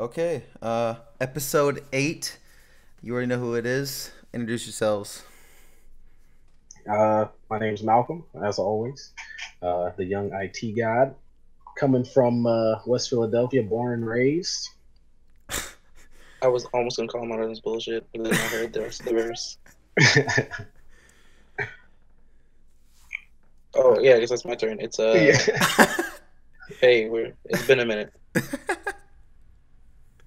Okay, uh, episode eight. You already know who it is. Introduce yourselves. Uh, my name is Malcolm, as always, uh, the young IT god, coming from uh, West Philadelphia, born and raised. I was almost gonna call him out on this bullshit, but then I heard the rest of the verse. Oh yeah, I guess that's my turn. It's uh, Yeah. hey, we're it's been a minute.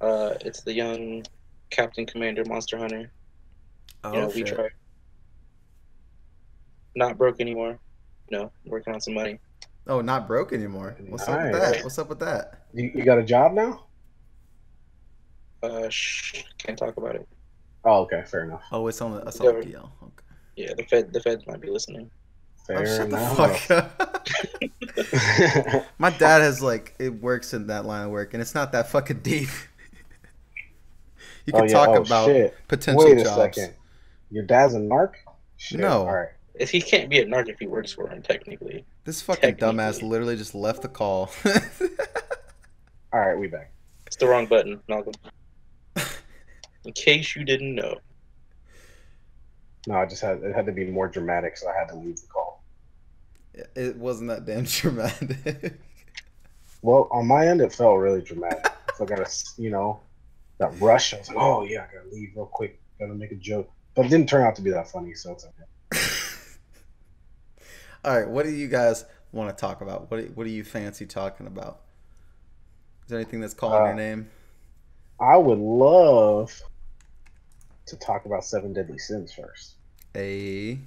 Uh, it's the young Captain Commander Monster Hunter. oh You know, we try. Not broke anymore. No, working on some money. Oh, not broke anymore. What's up with that? What's up with that? you, you got a job now? Uh, shh, can't talk about it. Oh, okay, fair enough. Oh, it's on the, it's on the Yeah. DL. Okay. Yeah, the Fed, the Feds might be listening. Fair oh, shut enough. the fuck up. My dad has like it works in that line of work, and it's not that fucking deep. You oh, can yeah. talk oh, about shit. potential Wait a jobs. second. Your dad's a narc? Shit. No. All right. If he can't be a narc if he works for him, technically. This fucking Technically. dumbass literally just left the call. All right, we back. It's the wrong button, Malcolm. In case you didn't know. No, I just had it had to be more dramatic, so I had to leave the call. it wasn't that damn dramatic. Well, on my end, it felt really dramatic. so I got to, you know, that rush. I was like, oh yeah, I gotta leave real quick. Gotta make a joke, but it didn't turn out to be that funny, so it's okay. All right, what do you guys want to talk about? What do, what do you fancy talking about? Is there anything that's calling Uh, your name? I would love to talk about Seven Deadly Sins first. A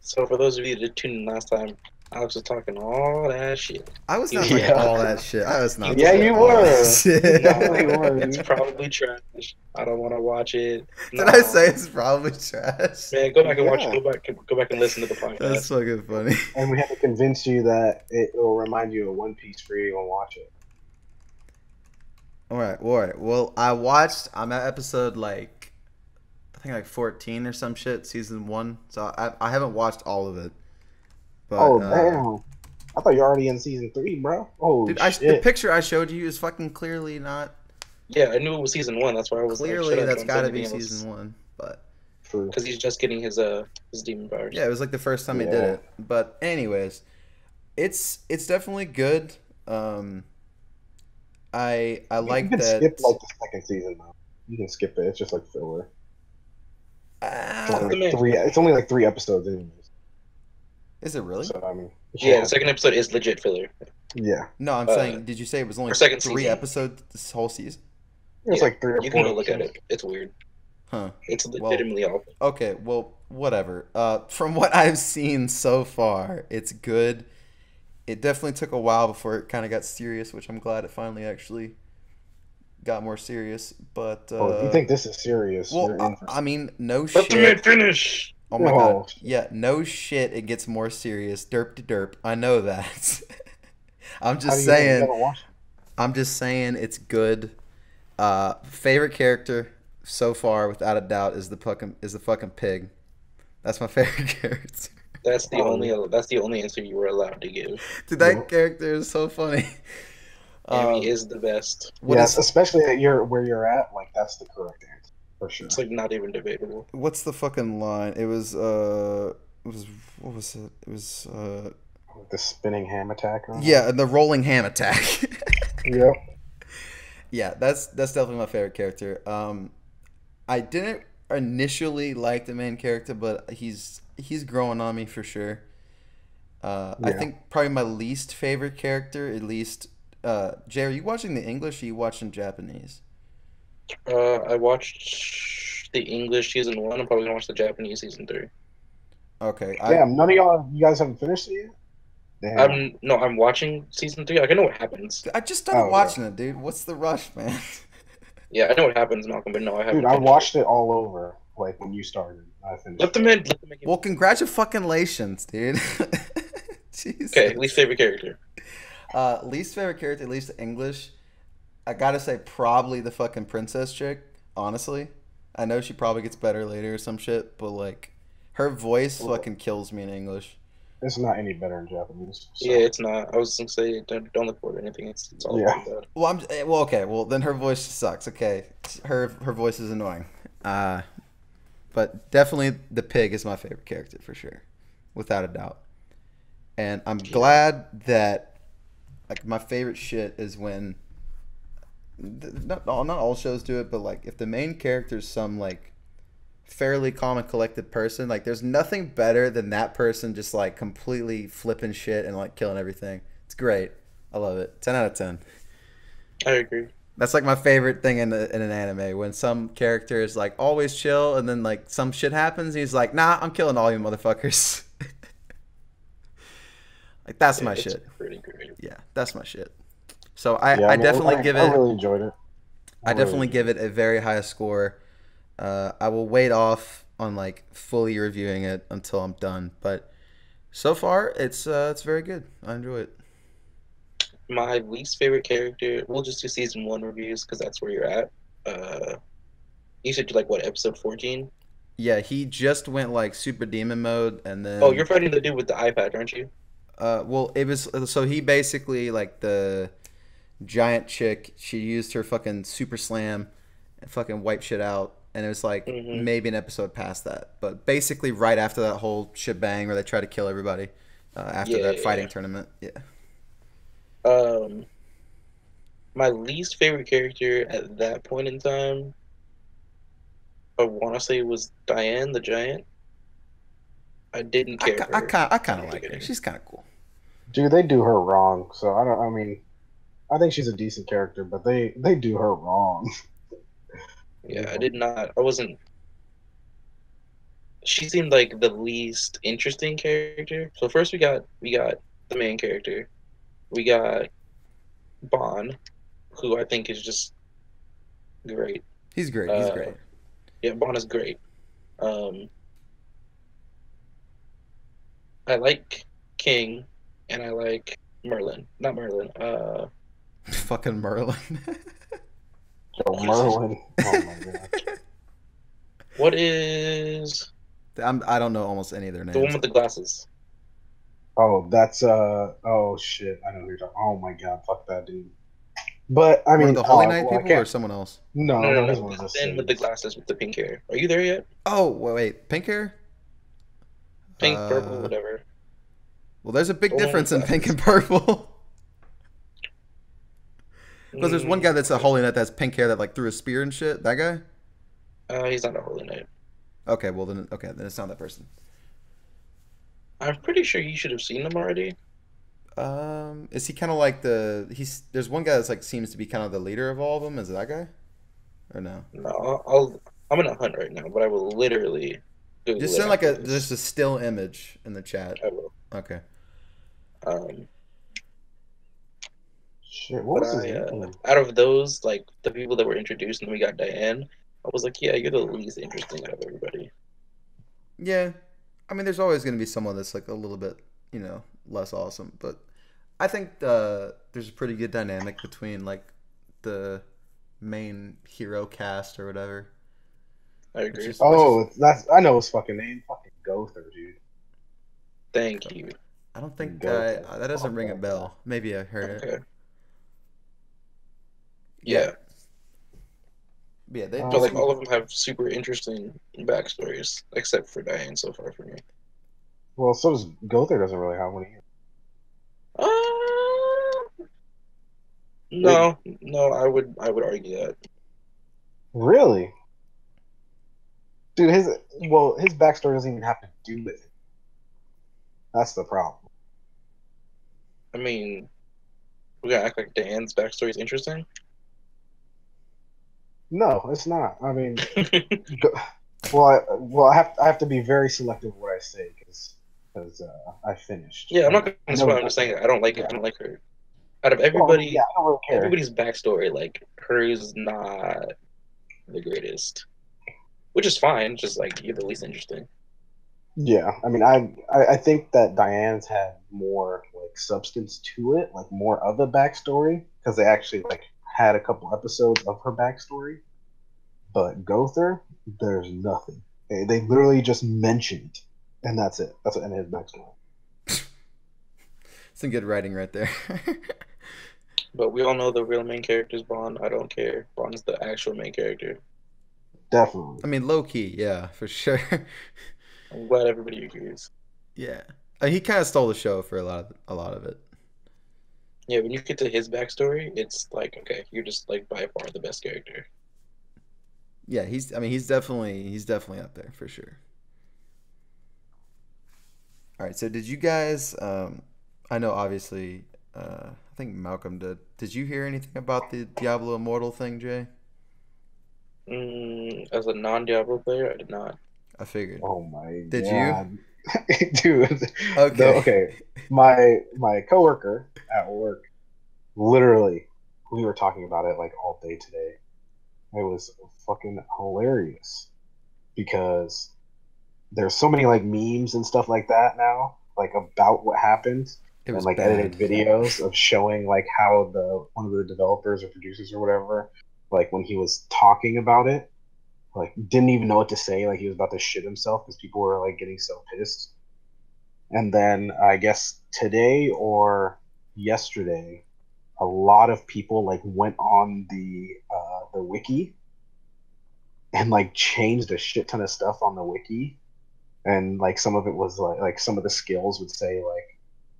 So for those of you that tuned in last time, Alex was talking all that shit. I was not Yeah. like all that shit. I was not. Yeah, you all that were. shit. You were. It's probably trash. I don't want to watch it. Did I say it's probably trash? Man, go back and watch. Yeah. Go back. Go back and listen to the podcast. That's fucking funny. And we have to convince you that it will remind you of One Piece for you to watch it. All right, all right. Well, I watched. I'm at episode like, I think like 14 or some shit, season one. So I, I haven't watched all of it. But, oh uh, damn! I thought you're already in season three, bro. Oh Dude, I, the picture I showed you is fucking clearly not. yeah, I knew it was season one. That's why I was like, Clearly, like, that's got to be season one. But True. Because he's just getting his uh his demon powers. yeah, it was like the first time he did it. But anyways, it's it's definitely good. Um, I I like you can that. skip like the second season though. You can skip it. It's just like filler. Ah, It's only like three. It's only like three episodes anyways. Is it really? So I mean, Yeah, the second episode is legit filler. yeah. No, I'm uh, saying. Did you say it was only or second three season. episodes this whole season? It's Yeah, like three or You four. can go look at it. It's weird. Huh. It's Well- legitimately awful. Okay, well, whatever. Uh, from what I've seen so far, it's good. It definitely took a while before it kind of got serious, which I'm glad it finally actually got more serious. But uh, Oh, you think this is serious? well, I, I mean, no shit. Let the man finish. Oh my Oh. god, yeah, no shit. It gets more serious. Derp to derp. I know that. I'm just do you know you saying. haven't watched it? I'm just saying it's good. Uh, favorite character so far, without a doubt, is the fucking is the fucking pig. That's my favorite character. That's the only that's the only answer you were allowed to give. Dude, that Yeah. character is so funny. Amy Um, is the best. what yes, is- especially at your where you're at. Like that's the correct answer for sure. It's like not even debatable. what's the fucking line? It was uh, it was what was it? It was uh, the spinning ham attack. On it. yeah, the rolling ham attack. Yep. yeah, that's that's definitely my favorite character. Um, I didn't initially like the main character, but he's he's growing on me for sure. Uh, I think probably my least favorite character, at least. Uh, Jay, are you watching the English? Or are you watching Japanese? Uh, I watched the English season one. I'm probably gonna watch the Japanese season three. Okay, I, Damn, none of y'all, you guys haven't finished it yet. Damn. I'm no, I'm watching season three. Like I know what happens. I just started Oh, yeah. watching it, dude. What's the rush, man? Yeah, I know what happens, Malcolm. But no, I haven't. Dude, I watched it all over. Like when you started, I finished. Let the it. man. Let the man well, congratulations, dude. Jesus. okay, least favorite character. Uh, least favorite character, at least English. I gotta say, probably the fucking princess chick. Honestly, I know she probably gets better later or some shit, but like, her voice Well- fucking kills me in English. it's not any better in Japanese. so- Yeah, it's not. I was gonna say don't, don't look forward to anything. It's, it's all Yeah. about that. Well, I'm eh, well. Okay, well then her voice sucks. Okay, her her voice is annoying. Uh, but definitely the pig is my favorite character for sure, without a doubt. And I'm glad that like my favorite shit is when th- not all not all shows do it, but like if the main character is some like fairly calm and collected person, like there's nothing better than that person just like completely flipping shit and like killing everything. It's great. I love it. Ten out of ten. I agree. That's like my favorite thing in, a, in an anime when some character is like always chill and then like some shit happens. He's like, "Nah, I'm killing all you motherfuckers." like that's Yeah, my it's shit. Pretty great. Yeah, that's my shit. So I, Yeah, I, mean, definitely I- give I it. really enjoyed it. I really definitely enjoyed give it a very high score. Uh, I will wait off on like fully reviewing it until I'm done, but so far it's uh, it's very good. I enjoy it. My least favorite character. We'll just do season one reviews because that's where you're at. Uh, you should do like what episode fourteen? Yeah, he just went like super demon mode, and then Oh, you're fighting the dude with the iPad, aren't you? Uh, well, it was so he basically like the giant chick. She used her fucking super slam and fucking wiped shit out, and it was like Mhm. maybe an episode past that, but basically right after that whole shebang where they try to kill everybody uh, after Yeah, that yeah, fighting yeah. tournament. Yeah, Um, my least favorite character at that point in time, I want to say was Diane the Giant. I didn't I, care. ki- for I kind I kind of like her. She's kind of cool. Dude, they do her wrong. So I don't. I mean, I think she's a decent character, but they they do her wrong. Yeah, I did not. I wasn't. She seemed like the least interesting character. So first we got we got the main character, we got Bond, who I think is just great. He's great. He's Uh, great. Yeah, Bond is great. Um, I like King, and I like Merlin. Not Merlin. Uh, Fucking Merlin. Yo, Merlin. Oh my god. what is I'm, I don't know almost any of their names. the one with the glasses? Oh, that's uh. Oh shit. I know who you're talking. Oh my god. Fuck that dude. But I mean, of the Holy uh, Knight well, people or someone else? No, No, no, his no. one's The a thin with the glasses with the pink hair. Are you there yet? Oh wait, wait, pink hair. Pink, Uh, purple, whatever. Well, there's a big The difference in pink and purple. Because there's one guy that's a holy knight that's pink hair that like threw a spear and shit. That guy? Uh, he's not a holy knight. Okay, well then okay, then it's not that person. I'm pretty sure you should have seen him already. Um, is he kind of like the he's there's one guy that's like seems to be kind of the leader of all of them. Is that guy? Or no? No, I'll, I'll I'm gonna hunt right now, but I will literally. Google Just send like a this. just a still image in the chat. I will. Okay. Um, Shit. What but was his I, uh, out of those, like the people that were introduced, and then we got Diane. I was like, yeah, you're the least interesting out of everybody. Yeah, I mean, there's always going to be someone that's like a little bit, you know, less awesome. But I think uh, there's a pretty good dynamic between like the main hero cast or whatever. I agree. just- Oh, that's I know his fucking name. Fucking Gowther, dude. Thank you. I don't think Go. I, that doesn't ring a bell. Maybe I heard it. Okay. Yeah, Yeah, they. But like all of them have super interesting backstories, except for Diane so far for me. Well, so does Gowther doesn't really have one either. Uh, no, no, I would I would argue that. Really? Dude, his well, his backstory doesn't even have to do with it. That's the problem. I mean, we gotta act like Diane's backstory is interesting. No, it's not. I mean, go, well, I, well, I have I have to be very selective what I say because because uh, I finished. yeah, I'm not I know spoil. I'm just saying I don't like it. I don't like her. Out of Well, everybody, yeah, I don't care. everybody's backstory, like hers is not the greatest, which is fine. Just like you're the least interesting. Yeah, I mean, I, I I think that Diane's had more like substance to it, like more of a backstory, because they actually like had a couple episodes of her backstory. But Gowther, there's nothing. They, they literally just mentioned, and that's it. That's the end of his backstory. Some good writing right there. But we all know the real main character is Bond. I don't care. Bond is the actual main character. Definitely. I mean, low key, yeah, for sure. I'm glad everybody agrees. yeah, Uh, he kind of stole the show for a lot of a lot of it. Yeah, when you get to his backstory, it's like okay, you're just like by far the best character. Yeah, he's. I mean, he's definitely he's definitely up there for sure. All right, so did you guys? Um, I know, obviously, uh, I think Malcolm did. Did you hear anything about the Diablo Immortal thing, Jay? Mm, as a non-Diablo player, I did not. I figured. Oh my god. Did god. Dude. Okay. the- okay. My my coworker at work, literally, we were talking about it like all day today. It was fucking hilarious because there's so many like memes and stuff like that now, like about what happened, It and like bad. edited videos of showing like how the one of the developers or producers or whatever, like when he was talking about it, like didn't even know what to say, like he was about to shit himself because people were like getting so pissed. And then I guess today or yesterday, a lot of people like went on the uh, the wiki and like changed a shit ton of stuff on the wiki, and like some of it was like like some of the skills would say like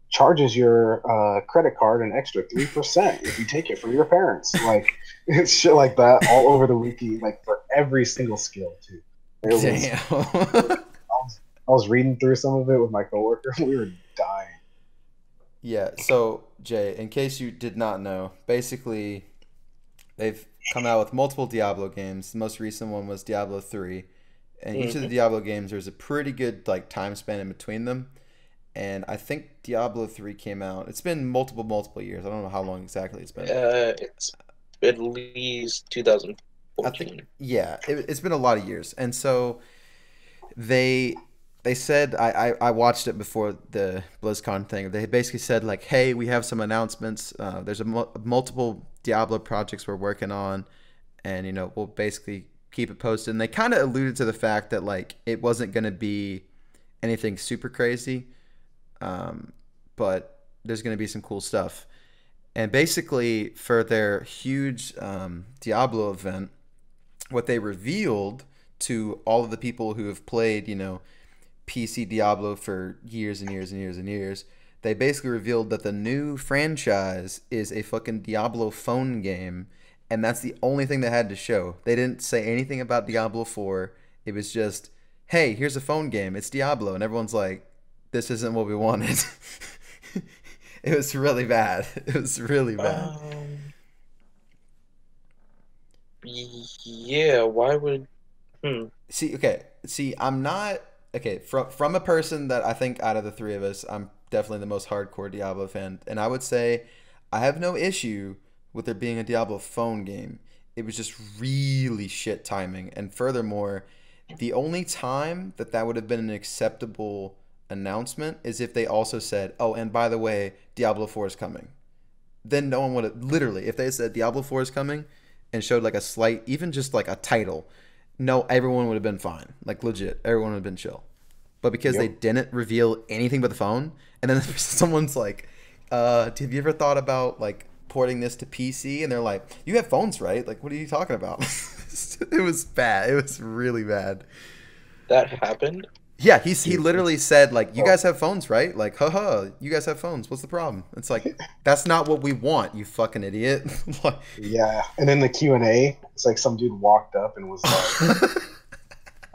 charges your uh, credit card an extra three percent if you take it from your parents. Like it's shit like that all over the wiki, like for every single skill too. It was, Damn. I was reading through some of it with my coworker. We were dying. Yeah, so Jay, in case you did not know, basically they've come out with multiple Diablo games. The most recent one was Diablo 3. And each of the Mhm. Diablo games there's a pretty good like time span in between them. And I think Diablo 3 came out. It's been multiple multiple years. I don't know how long exactly it's been. Uh, it's at least 2014. Yeah, it, it's been a lot of years, and so they they said I, I I watched it before the BlizzCon thing. They basically said like, hey, we have some announcements. Uh, there's a mul- multiple Diablo projects we're working on, and you know we'll basically keep it posted. And they kind of alluded to the fact that like it wasn't going to be anything super crazy, um, but there's going to be some cool stuff. And basically, for their huge um, Diablo event, what they revealed to all of the people who have played, you know, PC Diablo for years and years and years and years, they basically revealed that the new franchise is a fucking Diablo phone game, and that's the only thing they had to show. They didn't say anything about Diablo 4. It was just, hey, here's a phone game. It's Diablo. And everyone's like, this isn't what we wanted. it was really bad. It was really bad. Um, yeah, why would? Hmm. See, okay. See, I'm not okay from from a person that I think out of the three of us, I'm definitely the most hardcore Diablo fan, and I would say I have no issue with there being a Diablo phone game. It was just really shit timing, and furthermore, the only time that that would have been an acceptable announcement is if they also said, "Oh, and by the way, Diablo 4 is coming." Then no one would have literally if they said Diablo 4 is coming and showed like a slight even just like a title no, everyone would have been fine. Like legit, everyone would have been chill. But because they didn't reveal anything but the phone, and then someone's like, uh, have you ever thought about like porting this to PC? And they're like, you have phones, right? Like, what are you talking about? it was bad. It was really bad. That happened? Yeah, he's he literally said like, you Oh. guys have phones, right? Like, haha, you guys have phones. What's the problem? It's like that's not what we want, you fucking idiot. Like- Yeah, and in the Q and A, it's like some dude walked up and was like,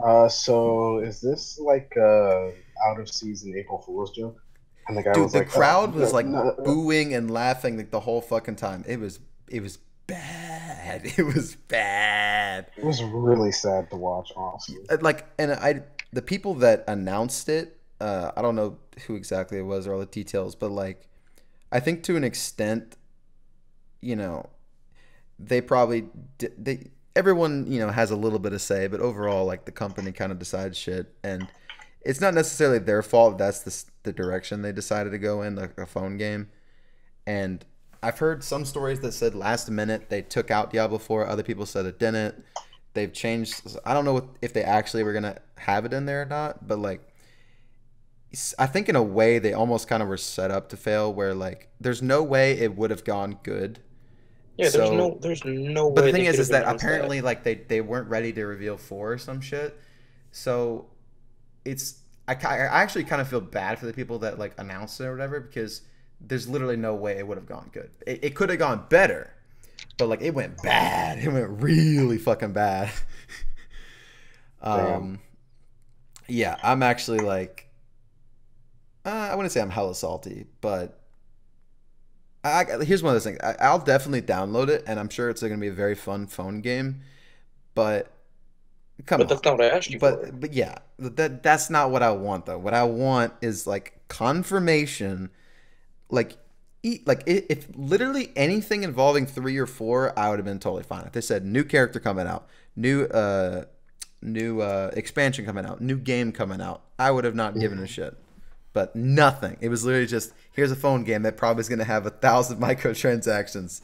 "Uh, so is this like uh out of season April Fool's joke?" And the guy Dude, was the like, crowd "Uh, was no, like no, no." booing and laughing like the whole fucking time. It was it was bad. It was bad. It was really sad to watch, honestly. Uh, Like and I the people that announced it, uh, I don't know who exactly it was or all the details, but like I think to an extent, you know, they probably they everyone you know has a little bit of say, but overall, like the company kind of decides shit, and it's not necessarily their fault. That's the the direction they decided to go in, like a phone game. And I've heard some stories that said last minute they took out Diablo Four. Other people said it didn't. They've changed. I don't know if they actually were gonna have it in there or not, but like I think in a way they almost kind of were set up to fail. Where like, there's no way it would have gone good. Yeah, there's no, there's no. But the thing is, is that apparently like they they weren't ready to reveal four or some shit. So it's I I actually kind of feel bad for the people that like announced it or whatever because there's literally no way it would have gone good. It, it could have gone better, but like it went bad. It went really fucking bad. um, yeah, I'm actually like, uh, I wouldn't say I'm hella salty, but I, I- here's one of those things. I, I'll definitely download it, and I'm sure it's going to be a very fun phone game. But come But on, that's not what I asked you but for. but yeah, that that's not what I want though. What I want is like confirmation, like e- like if literally anything involving three or four, I would have been totally fine. If they said new character coming out, new uh new uh expansion coming out, new game coming out, I would have not given a shit. But nothing. It was literally just here's a phone game that probably is gonna have a thousand microtransactions.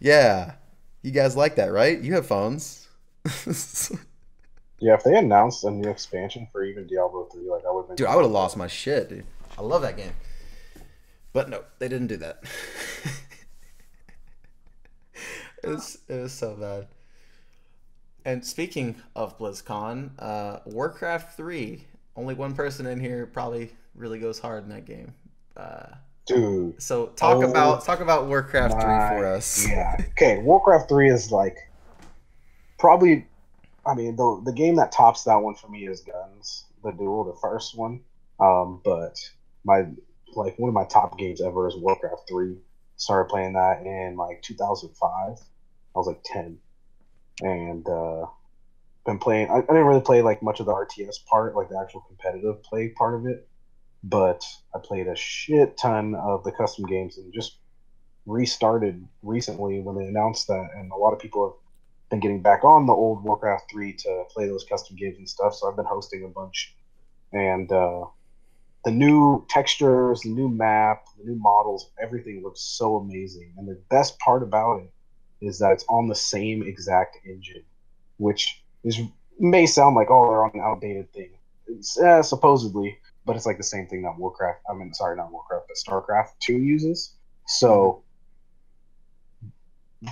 Yeah, you guys like that, right? You have phones. Yeah, if they announced a new expansion for even Diablo 3, like I would have been Dude, I would have lost my shit, dude. I love that game. But no, they didn't do that. it was it was so bad. And speaking of BlizzCon, uh, Warcraft 3, only one person in here probably really goes hard in that game. Uh, Dude. so talk Oh about talk about Warcraft 3 for us. Yeah. Okay, Warcraft 3 is like probably I mean the the game that tops that one for me is GunZ, the duel, the first one. Um, but my like one of my top games ever is Warcraft 3. Started playing that in like 2005. I was like 10. And uh been playing I, I didn't really play like much of the RTS part, like the actual competitive play part of it. But I played a shit ton of the custom games and just restarted recently when they announced that, and a lot of people have been getting back on the old Warcraft 3 to play those custom games and stuff. So I've been hosting a bunch, and uh, the new textures, the new map, the new models, everything looks so amazing. And the best part about it is that it's on the same exact engine, which is may sound like oh they're on an outdated thing. Uh, supposedly, but it's like the same thing that Warcraft. I mean, sorry, not Warcraft, but StarCraft 2 uses. So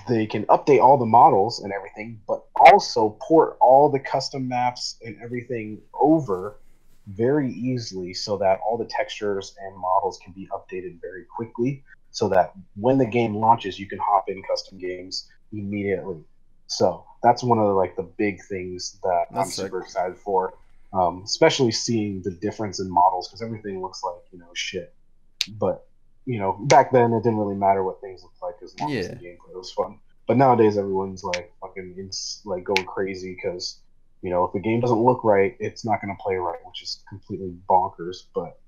they can update all the models and everything, but also port all the custom maps and everything over very easily so that all the textures and models can be updated very quickly so that when the game launches you can hop in custom games immediately. So that's one of the, like the big things that i'm sick. super excited for um, especially seeing the difference in models because everything looks like you know shit. But you know back then it didn't really matter what things looked like as long as the gameplay was fun. But nowadays everyone's like fucking ins- like going crazy because you know if the game doesn't look right it's not going to play right which is completely bonkers but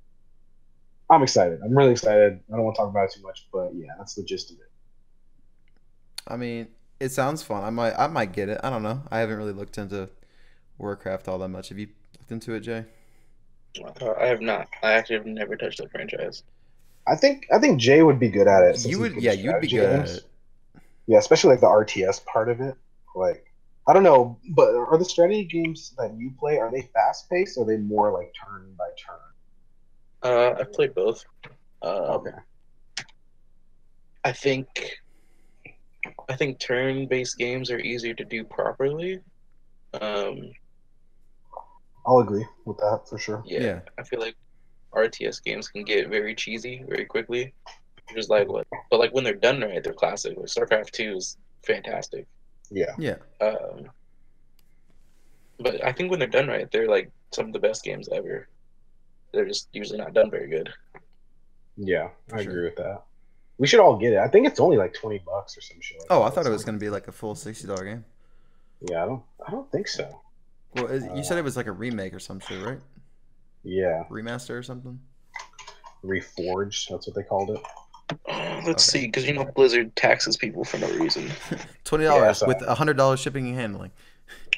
i'm excited i'm really excited i don't want to talk about it too much but yeah that's the gist of it I mean, it sounds fun. I might I might get it. I don't know. I haven't really looked into Warcraft all that much. Have you looked into it, Jay? Uh, I have not. I actually have never touched that franchise. i think i think jay would be good at it You would yeah, you'd be strategy good at it. yeah especially like the rts part of it like i don't know but are the strategy games that you play are they fast paced or are they more like turn by turn Uh, I've played both. Um, okay I think I think turn-based games are easier to do properly. Um, i'll agree with that for sure yeah, Yeah. I feel like RTS games can get very cheesy very quickly. Just like what, but like when they're done right, they're classic. Like StarCraft Two is fantastic. Yeah Yeah. Um, but I think when they're done right, they're like some of the best games ever. They're just usually not done very good. Yeah, I Sure. agree with that. We should all get it. I think it's only like twenty bucks or some shit. Like Oh, that. I thought it was gonna be like a full sixty dollar game. Yeah, I don't. I don't think so. Well, is- you said it was like a remake or some shit, right? Yeah, Remaster or something. reforged. That's what they called it. Uh, let's Okay. see, because you know Blizzard taxes people for no reason. Twenty dollars so- with a hundred dollars shipping and handling.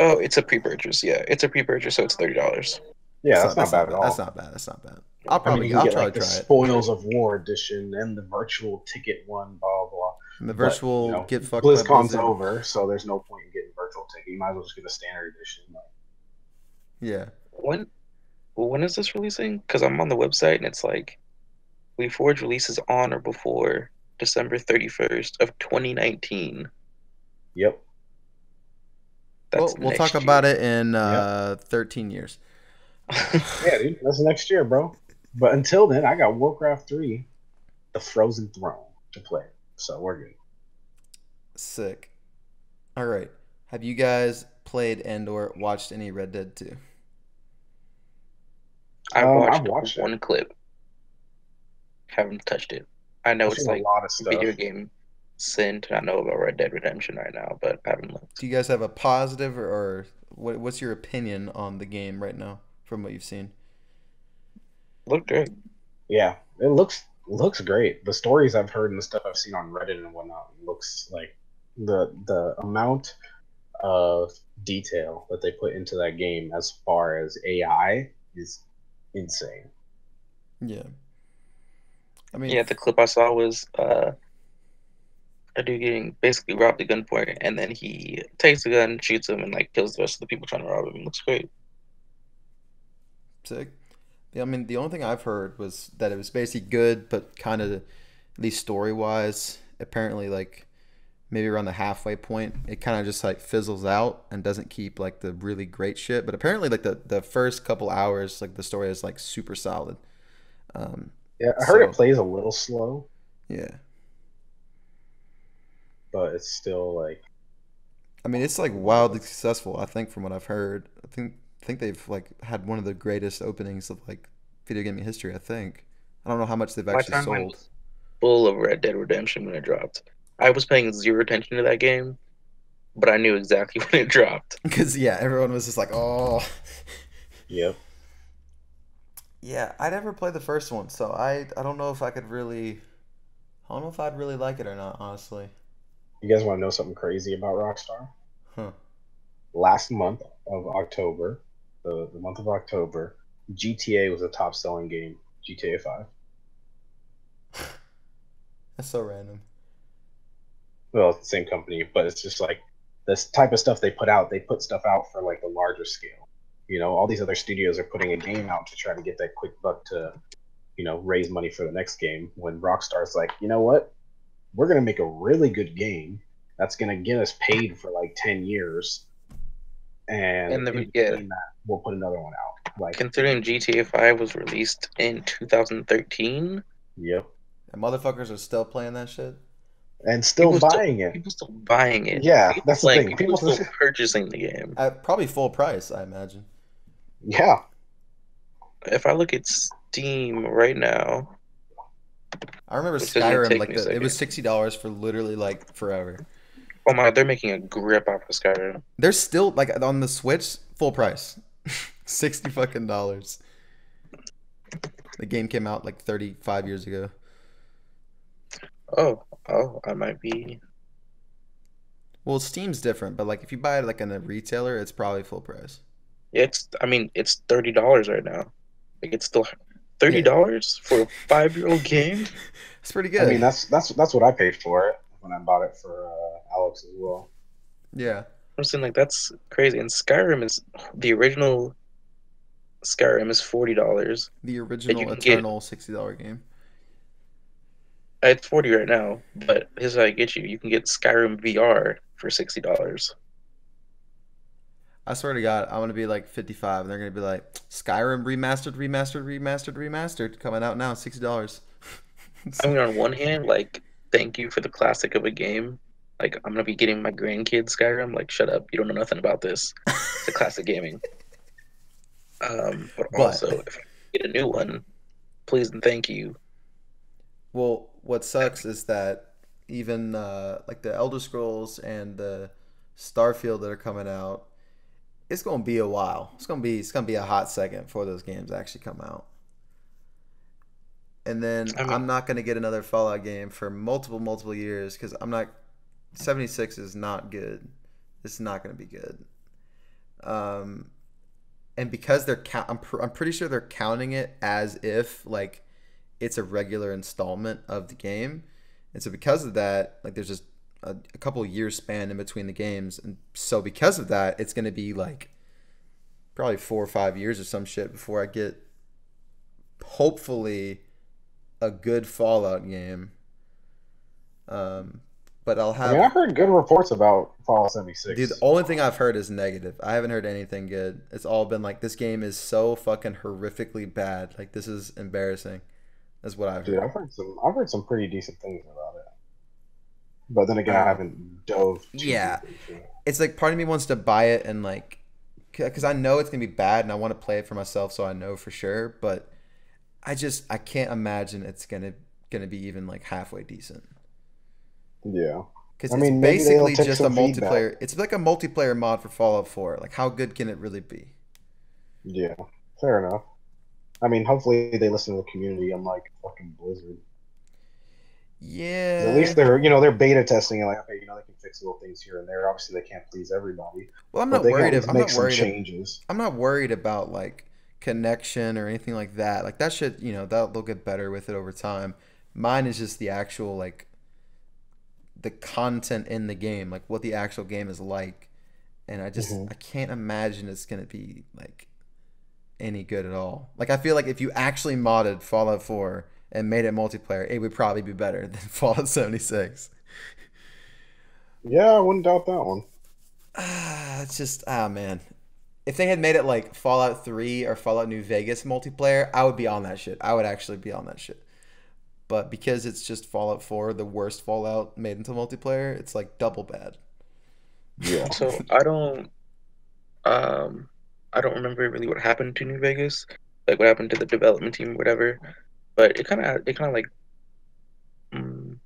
Oh, it's a pre-purchase. Yeah, it's a pre-purchase, so it's thirty dollars. Yeah, that's, not, bad at all. That's not bad. That's not bad. I'll I probably mean, you I'll get try like to the try it. Spoils of War edition and the virtual ticket one. Blah blah. And the but, virtual you know, get fucked by BlizzCon's over, so there's no point in getting virtual ticket. You might as well just get a standard edition. Like, Yeah. When when is this releasing? Because I'm on the website and it's like Reforged releases on or before December 31st of 2019. Yep. Well, we'll talk about it in uh, 13 years. yeah, dude, that's next year, bro. But until then, I got Warcraft 3, The Frozen Throne to play. So we're good. Sick. All right. Have you guys played and or watched any Red Dead 2? I um, watched, watched one it. clip. Haven't touched it. I know I've it's like a lot of stuff. video game sin I know about Red Dead Redemption right now, but I haven't looked. Do you guys have a positive or, or what, what's your opinion on the game right now from what you've seen? Look great. Yeah, it looks looks great. The stories I've heard and the stuff I've seen on Reddit and whatnot looks like the the amount of detail that they put into that game as far as AI is insane. Yeah. I mean, yeah, the clip I saw was uh, a dude getting basically robbed at gunpoint, and then he takes the gun, shoots him, and like kills the rest of the people trying to rob him. It looks great. Sick. Yeah, I mean, the only thing I've heard was that it was basically good, but kind of, at least story wise, apparently like maybe around the halfway point, it kind of just like fizzles out and doesn't keep like the really great shit. But apparently, like the the first couple hours, like the story is like super solid. Um, yeah, I heard so, it plays a little slow. Yeah. But it's still like. I mean, it's like wildly successful. I think from what I've heard, I think I think they've like had one of the greatest openings of like video gaming history. I think. I don't know how much they've actually sold. Full of Red Dead Redemption when it dropped. I was paying zero attention to that game, but I knew exactly when it dropped. Because yeah, everyone was just like, "Oh." Yep. Yeah, I never played the first one, so I I don't know if I could really. I don't know if I'd really like it or not, honestly. You guys want to know something crazy about Rockstar? Huh. Last month of October, the, the month of October, GTA was a top selling game. GTA Five. That's so random. Well, it's the same company, but it's just like this type of stuff they put out. They put stuff out for like the larger scale. You know, all these other studios are putting a game out to try to get that quick buck to, you know, raise money for the next game. When Rockstar's like, you know what, we're gonna make a really good game that's gonna get us paid for like ten years, and, and the, yeah. that, we'll put another one out. Like considering GTA Five was released in 2013. Yep. And motherfuckers are still playing that shit. And still people buying still, it. People still buying it. Yeah, that's like, the thing. People, people still purchasing the game. At probably full price, I imagine. Yeah. If I look at Steam right now, I remember Skyrim like the, it was sixty dollars for literally like forever. Oh my! They're making a grip off of Skyrim. They're still like on the Switch, full price, sixty fucking dollars. The game came out like thirty five years ago. Oh, oh, I might be. Well, Steam's different, but like if you buy it like in a retailer, it's probably full price. It's I mean it's thirty dollars right now. Like it's still thirty dollars yeah. for a five year old game. It's pretty good. I mean that's that's that's what I paid for it when I bought it for uh, Alex as well. Yeah, I'm saying like that's crazy. And Skyrim is the original. Skyrim is forty dollars. The original Eternal get, sixty dollar game. It's forty right now, but here's how I get you: you can get Skyrim VR for sixty dollars. I swear to God, I'm gonna be like 55, and they're gonna be like Skyrim remastered, remastered, remastered, remastered, coming out now, sixty dollars. I mean, on one hand, like, thank you for the classic of a game. Like, I'm gonna be getting my grandkids Skyrim. Like, shut up, you don't know nothing about this. It's a classic gaming. Um, but, but also, if I get a new one, please and thank you. Well, what sucks is that even uh, like the Elder Scrolls and the Starfield that are coming out it's gonna be a while. It's gonna be it's gonna be a hot second before those games actually come out. And then I am not gonna get another Fallout game for multiple multiple years because I'm not. 76 is not good. It's not gonna be good. Um, and because they're count, I'm pr- I'm pretty sure they're counting it as if like it's a regular installment of the game, and so because of that, like there's just a, a couple years span in between the games, and so because of that, it's going to be like probably four or five years or some shit before I get hopefully a good Fallout game. Um, but I'll have. I mean, I heard good reports about Fallout 76. Dude, the only thing I've heard is negative. I haven't heard anything good. It's all been like this game is so fucking horrifically bad. Like this is embarrassing. That's what I've Dude, heard. I've heard some. I've heard some pretty decent things about it. But then again, I Uh, haven't dove. yeah. It's like part of me wants to buy it and like, because I know it's gonna be bad and I want to play it for myself, so I know for sure. But I just I can't imagine it's gonna gonna be even like halfway decent. Yeah. Because it's mean, basically just a some feedback. multiplayer. It's like a multiplayer mod for Fallout 4. Like, how good can it really be? Yeah. Fair enough. I mean, hopefully they listen to the community, unlike fucking Blizzard. Yeah. At least they're, you know, they're beta testing and like, okay, you know, they can fix little things here and there. Obviously, they can't please everybody, well, I'm not worried. least I'm not some worried. changes. I'm not worried about like connection or anything like that. Like that should, you know, that they'll get better with it over time. Mine is just the actual like the content in the game, like what the actual game is like, and I just Mhm. I can't imagine it's gonna be like any good at all. Like I feel like if you actually modded Fallout 4 and made it multiplayer, it would probably be better than Fallout 76. Yeah, I wouldn't doubt that one. Ah, it's just ah man. If they had made it like Fallout 3 or Fallout New Vegas multiplayer, I would be on that shit. I would actually be on that shit. But because it's just Fallout 4, the worst Fallout made into multiplayer, it's like double bad. Yeah. So I don't, um, I don't remember really what happened to New Vegas, like what happened to the development team, whatever. But it kind of, it kind of like, mm,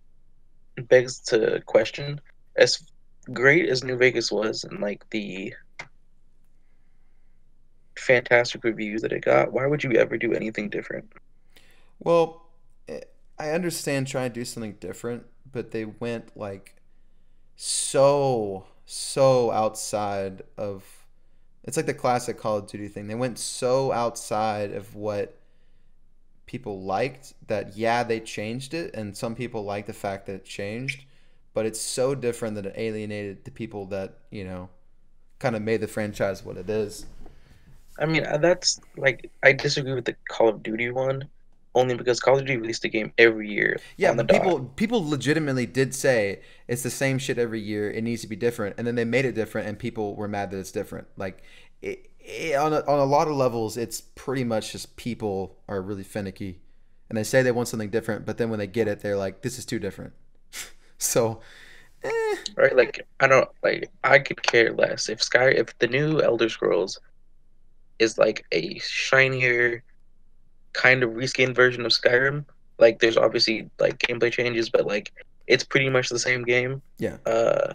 begs to question as great as New Vegas was and like the fantastic reviews that it got. Why would you ever do anything different? Well, eh, I understand trying to do something different, but they went like so so outside of it's like the classic Call of Duty thing. They went so outside of what people liked that yeah, they changed it and some people like the fact that it changed, but it's so different that it alienated the people that, you know, kind of made the franchise what it is. I mean, uh, that's like I disagree with the Call of Duty one, only because Call of Duty released a game every year. Yeah, the but people dot. people legitimately did say it's the same shit every year. It needs to be different, and then they made it different, and people were mad that it's different. Like it, it, on a, on a lot of levels, it's pretty much just people are really finicky, and they say they want something different, but then when they get it, they're like, "This is too different." so, eh, right? Like I don't like I could care less if Sky if the new Elder Scrolls is like a shinier kind of reskinned version of Skyrim. Like there's obviously like gameplay changes, but like it's pretty much the same game. Yeah. Uh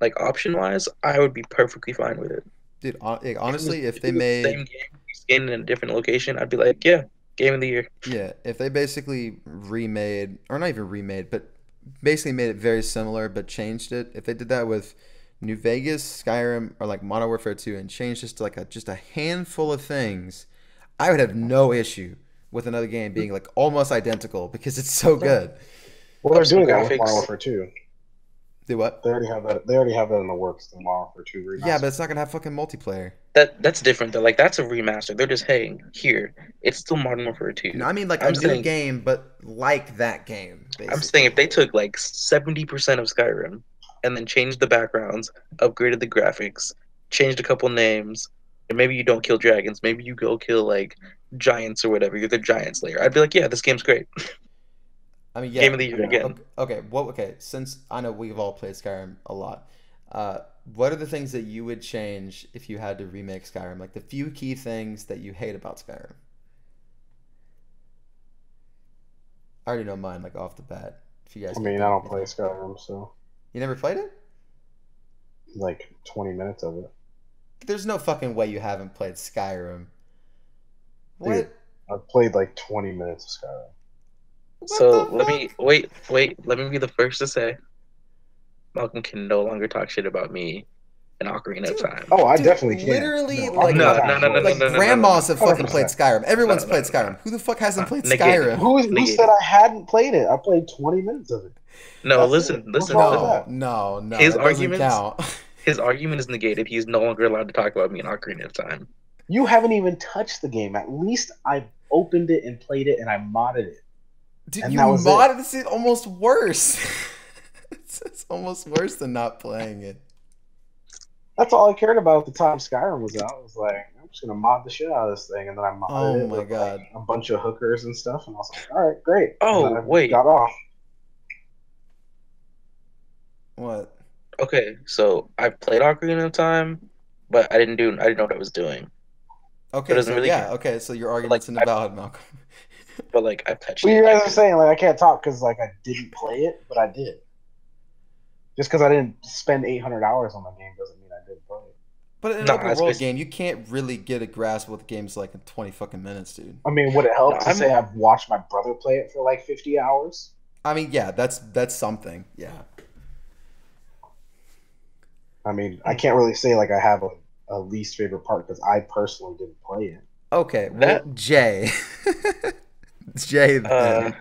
like option wise, I would be perfectly fine with it. dude, hon- like, honestly, if it they was the made same game reskin in a different location, I'd be like, yeah, game of the year. Yeah, if they basically remade, or not even remade, but basically made it very similar but changed it. If they did that with New Vegas, Skyrim, or like Modern Warfare 2 and changed just to like a just a handful of things, I would have no issue with another game being like almost identical because it's so good. Well, they're doing that with. Modern Warfare 2. Do what? They already have that. They already have that in the works. The Modern Warfare 2 remaster. Yeah, but it's not gonna have fucking multiplayer. That that's different though. Like that's a remaster. They're just hey, here. It's still Modern Warfare 2. No, I mean like I'm a new game, but like that game. I'm saying if they took like seventy percent of Skyrim and then changed the backgrounds, upgraded the graphics, changed a couple names, and maybe you don't kill dragons, maybe you go kill like giants or whatever. You're the giant slayer. I'd be like, yeah, this game's great. I mean, yeah. Game of the year again. Okay, okay, what? Okay, since I know we've all played Skyrim a lot, uh, what are the things that you would change if you had to remake Skyrim? Like the few key things that you hate about Skyrim. I already know mine, like off the bat. If you guys, I mean, I don't play. Skyrim, so You never played it? like 20 minutes of it. There's no fucking way you haven't played Skyrim. What? Dude. I've played like 20 minutes of Skyrim. What so let me wait, wait. Let me be the first to say, Malcolm can no longer talk shit about me in Ocarina of Time. Oh, I Dude, definitely can. literally, No, like- No, Ocarina of no, Time no, no, was- no, Like no, no, grandmas have fucking 100%. played Skyrim. Everyone's No, no, played no, no. Skyrim. Who the fuck hasn't uh, played Negate. Skyrim? Who, who Negated. said I hadn't played it? I played 20 minutes of it. No, That's listen, it. listen. What's listen. No, no, no. His that doesn't arguments- count. his argument is negated. He's no longer allowed to talk about me in Ocarina of Time. You haven't even touched the game. At least I've opened it and played it and I modded it. Dude, And you that was it. modded this is almost worse. it's, it's almost worse than not playing it. That's all I cared about at the time Skyrim was out. I was like, I'm just gonna mod the shit out of this thing, and then I modded Oh it my with, God. like, a bunch of hookers and stuff, and I was like, all right, great. Oh, And then I wait. got off. What? Okay, so I played Ocarina of Time, but I didn't do. I didn't know what I was doing. Okay, doesn't so really yeah, count. okay, so your argument's Like, I- invalid, Malcolm. But like I touched. Well, it. you guys are saying like I can't talk because like I didn't play it, but I did. Just because I didn't spend 800 hours on the game doesn't mean I didn't play it. But in an Nah, open world basi- game, you can't really get a grasp of what the game's like in 20 fucking minutes, dude. I mean, would it help No, to I'm- say I've watched my brother play it for like 50 hours? I mean, yeah, that's that's something. Yeah. I mean, I can't really say like I have a, a least favorite part because I personally didn't play it. Okay, well, That- Jay. Jay. Uh,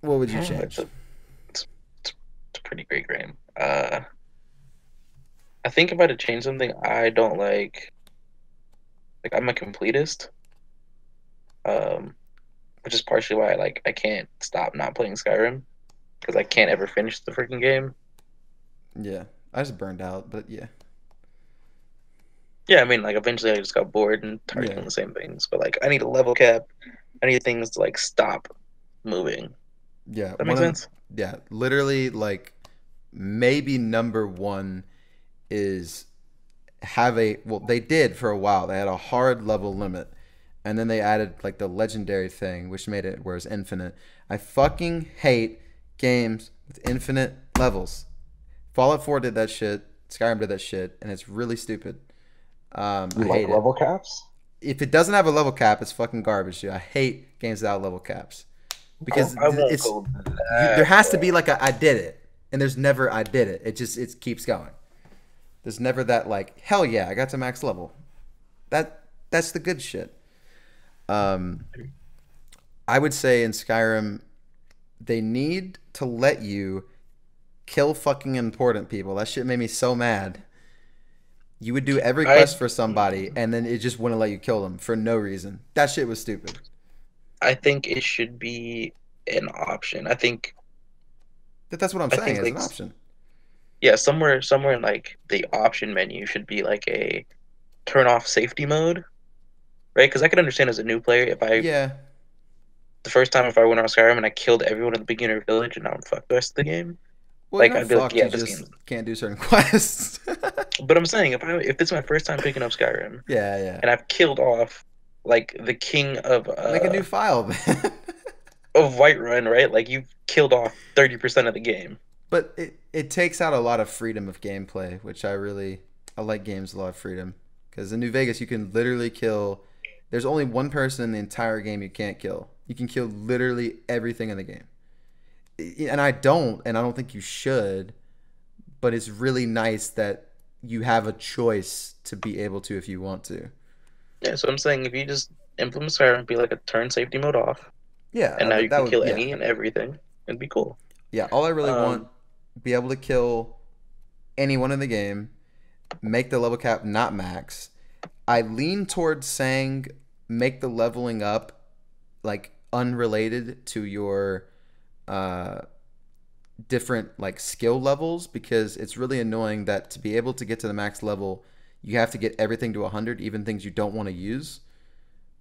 what would you change? It's a, it's, it's a pretty great game. Uh, I think if I had to change something, I don't like. Like I'm a completist. Um, which is partially why I like I can't stop not playing Skyrim because I can't ever finish the freaking game. Yeah, I just burned out, but yeah. Yeah, I mean, like eventually I just got bored and tired of Yeah. doing the same things. But like, I need a level cap. I need things to like stop moving. Yeah. That makes of- sense. Yeah, literally, like maybe number one is have a well, they did for a while. They had a hard level limit, and then they added like the legendary thing, which made it where it's infinite. I fucking hate games with infinite levels. Fallout 4 did that shit. Skyrim did that shit, and it's really stupid. Um, I like hate it. level caps? If it doesn't have a level cap, it's fucking garbage, dude. I hate games without level caps because it's you, there has to be like a I did it, and there's never I did it. It just it keeps going. There's never that like hell yeah I got to max level. That that's the good shit. Um, I would say in Skyrim, they need to let you kill fucking important people. That shit made me so mad. You would do every I- quest for somebody, and then it just wouldn't let you kill them for no reason. That shit was stupid. I think it should be an option. I think But that's what I'm I saying. think, It's an option. yeah, somewhere somewhere in like the option menu should be like a turn off safety mode, right? Because I could understand as a new player if I Yeah. the first time if I went on Skyrim and I killed everyone in the beginner village and now I'm fucked the rest of the game. Well, Like, I'd be like, yeah, this just game's- can't do certain quests. But I'm saying if I if this is my first time picking up Skyrim yeah, yeah. and I've killed off like the king of uh, Make a new file, then. of Whiterun, right? Like you've killed off thirty percent of the game. but it, it takes out a lot of freedom of gameplay, which I really I like games a lot of freedom because in New Vegas you can literally kill. There's only one person in the entire game you can't kill. You can kill literally everything in the game, and I don't, and I don't think you should. But it's really nice that you have a choice to be able to if you want to. Yeah, so I'm saying if you just implement Skyrim, be like a turn safety mode off, Yeah, and now you can would- kill yeah. any and everything, it'd be cool. Yeah, all I really Um, want be able to kill anyone in the game, make the level cap not max. I lean towards saying make the leveling up like unrelated to your uh different like skill levels because it's really annoying that to be able to get to the max level you have to get everything to 100 even things you don't want to use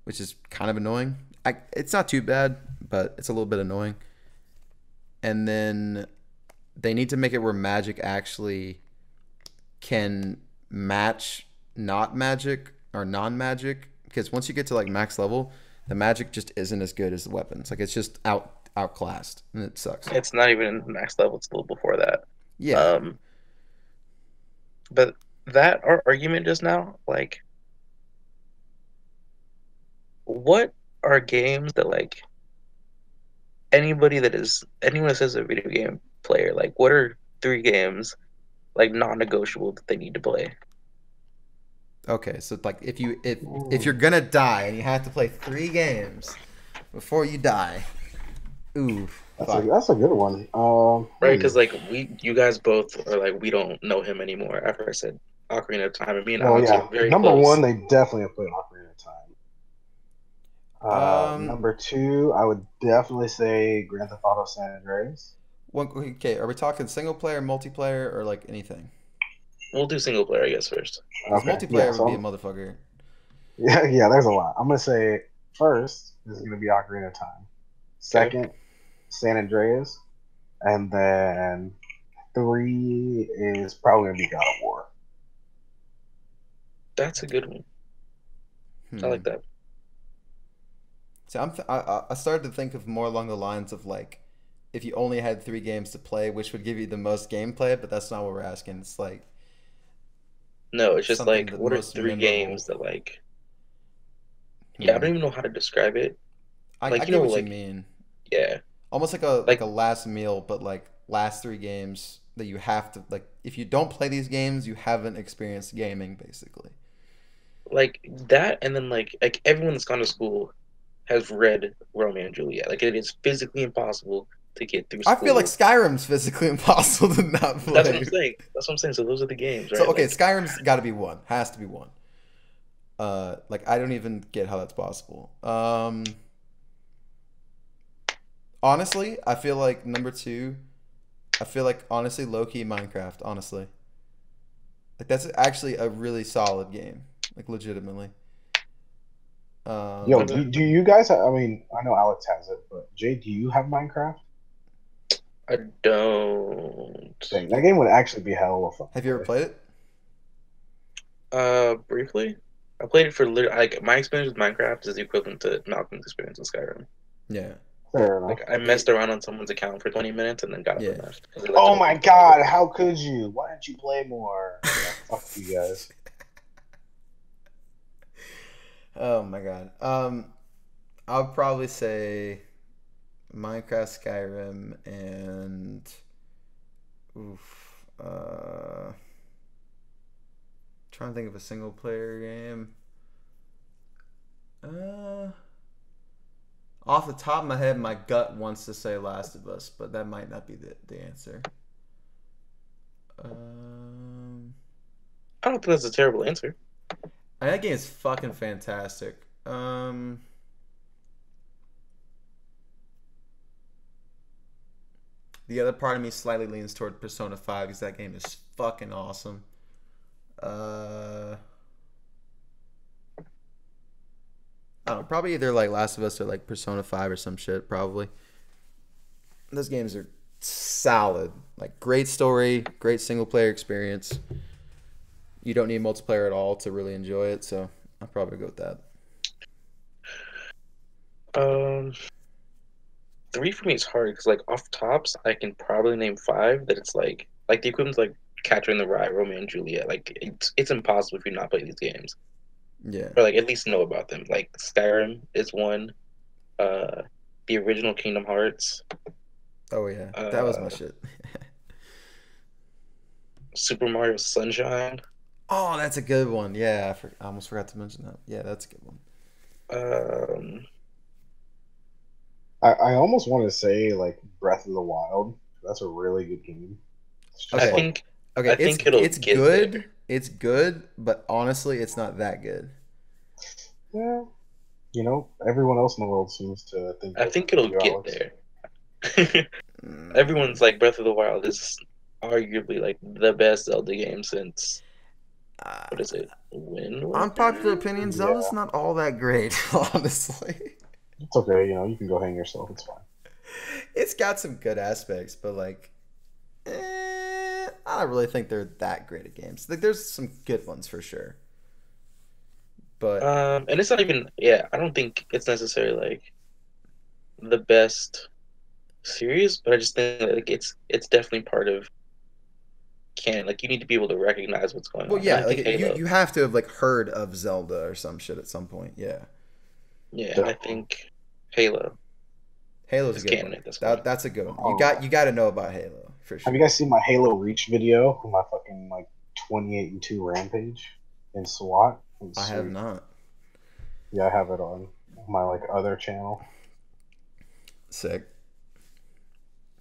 which is kind of annoying. I, it's not too bad but it's a little bit annoying. And then they need to make it where magic actually can match not magic or non-magic because once you get to like max level the magic just isn't as good as the weapons. Like it's just out outclassed and it sucks It's not even max level; it's a little before that. yeah Um, but that our argument just now, like, what are games that like anybody that is anyone that says a video game player, like, what are three games like non-negotiable that they need to play? okay so like if you if if you're gonna die and you have to play three games before you die ooh That's a, that's a good one. Um, Right, because like we, you guys both are like we don't know him anymore. After I said Ocarina of Time, and me and Well, Alex yeah. are very Number close. one, they definitely have played Ocarina of Time. Uh, Um, number two, I would definitely say Grand Theft Auto San Andreas. One, okay, are we talking single player, multiplayer, or like anything? We'll do single player, I guess first. Okay, multiplayer yeah, so would be a I'm- motherfucker. yeah, yeah. There's a lot. I'm gonna say first is gonna be Ocarina of Time. Second, San Andreas, and then three is probably gonna be God of War. That's a good one. Hmm. I like that. See, I'm th- I- I, I started to think of more along the lines of like, if you only had three games to play, which would give you the most gameplay, but that's not what we're asking. It's like, No, it's just like what are three memorable. games that like yeah, I hmm. don't even know how to describe it. I, like, I you get know, what like- you mean. Yeah. Almost like a like, like- a last meal, but like last three games that you have to like. If you don't play these games, you haven't experienced gaming, basically. Like that and then like like everyone that's gone to school has read Romeo and Juliet. Like it is physically impossible to get through I feel like Skyrim's physically impossible to not play. That's what I'm saying. That's what I'm saying. So those are the games, right? So okay, Like, Skyrim's got to be one. Has to be one. Uh, like I don't even get how that's possible. Um, honestly, I feel like number two. I feel like honestly, low key Minecraft. Honestly, like that's actually a really solid game. Like legitimately. Um, Yo, do, do you guys? Have, I mean, I know Alex has it, but Jay, do you have Minecraft? I don't. Dang, that game would actually be hell of fun. have you ever played it? Uh, briefly, I played it for literally. Like my experience with Minecraft is the equivalent to Malcolm's experience with Skyrim. Yeah. Fair enough. Like I messed around on someone's account for 20 minutes and then got up Yeah. and left. 'Cause they left Oh my open. god, how could you? Why didn't you play more? Yeah, fuck you guys. Oh my god. Um, I'll probably say Minecraft, Skyrim, and oof. Uh, trying to think of a single player game. Uh, off the top of my head, my gut wants to say Last of Us, but that might not be the, the answer. Um. I don't think that's a terrible answer. That game is fucking fantastic. Um, the other part of me slightly leans toward Persona 5 because that game is fucking awesome. Uh, I don't know, probably either like Last of Us or like Persona 5 or some shit, probably. Those games are solid. Like, great story, great single player experience you don't need multiplayer at all to really enjoy it. So I'll probably go with that. Um, three for me is hard because like off tops, I can probably name five that it's like like the equivalent like Catcher in the Rye, Romeo and Juliet. Like it's it's impossible if you not play these games Yeah. or like at least know about them. Like Skyrim is one. Uh, the original Kingdom Hearts, Oh yeah, that was my Uh, shit. Super Mario Sunshine. oh, that's a good one. Yeah, I, for, I almost forgot to mention that. Yeah, that's a good one. Um, I, I almost want to say like Breath of the Wild. That's a really good game. It's just Okay. I like- think Okay, I it's think it'll it's get good. there. It's good, but honestly, it's not that good. yeah, you know, everyone else in the world seems to think. I think it'll get Alex. there. Mm. Everyone's like Breath of the Wild is arguably like the best Zelda game since Uh, what is it? Wind Waker? unpopular opinion, Zelda's Yeah. not all that great, honestly. It's okay, you know, you can go hang yourself. It's fine. It's got some good aspects, but like, eh, I don't really think they're that great at games. Like, there's some good ones for sure, but Um, and it's not even. Yeah, I don't think it's necessarily like the best series, but I just think like it's it's definitely part of canon. Like you need to be able to recognize what's going well, on. yeah, I like you you have to have like heard of Zelda or some shit at some point. Yeah, yeah, Yeah. I think Halo. Halo's a It's good one. at this That, that's a good one. Oh. You got you got to know about Halo for sure. Have you guys seen my Halo Reach video for my fucking like 28 and 2 rampage in SWAT? It's I have not. Yeah, I have it on my like other channel. Sick.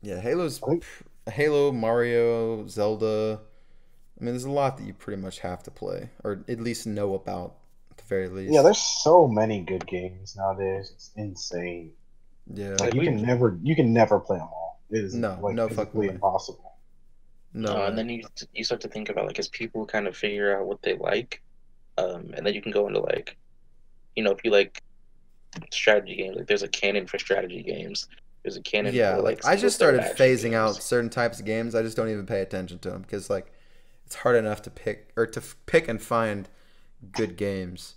Yeah, Halo's I think- Halo, Mario, Zelda. I mean, there's a lot that you pretty much have to play, or at least know about, at the very least. Yeah, there's so many good games nowadays. It's insane. yeah, Like you can never, you can never play them all. It is No, like no fucking physically way. impossible. no. Uh, and then you you start to think about like as people kind of figure out what they like, um, and then you can go into like, you know, if you like strategy games, like there's a canon for strategy games. There's a canon. yeah, for, like I just started action phasing out certain types of games. I just don't even pay attention to them because like it's hard enough to pick or to f- pick and find good games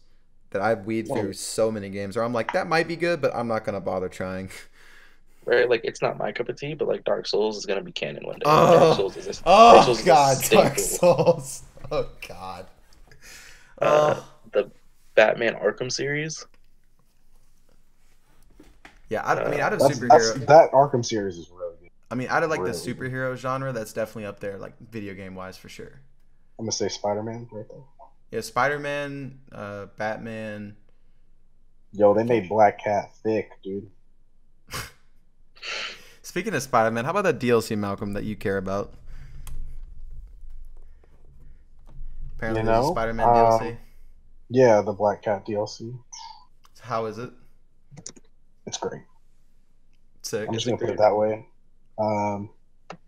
that I weed Well- through so many games or I'm like that might be good, but I'm not gonna bother trying. Right, like it's not my cup of tea, but like Dark Souls is gonna be canon one day. Oh. Dark Souls is a, Dark Oh Souls is a God, Dark. Souls. Oh God. Uh, Oh the Batman Arkham series. yeah. I, I mean, out of That's, superhero, that's that Arkham series is really good. I mean, out of like the Really? superhero genre, that's definitely up there, like video game wise for sure. I'm gonna say Spider Man right there. Yeah, Spider Man, uh, Batman. Yo, they made Black Cat thick, dude. Speaking of Spider Man, how about that DLC, Malcolm, that you care about? Apparently, You there's a know, Spider Man um, DLC. Yeah, the Black Cat DLC. How is it? It's great. Sick. I'm just gonna put it that way. Um,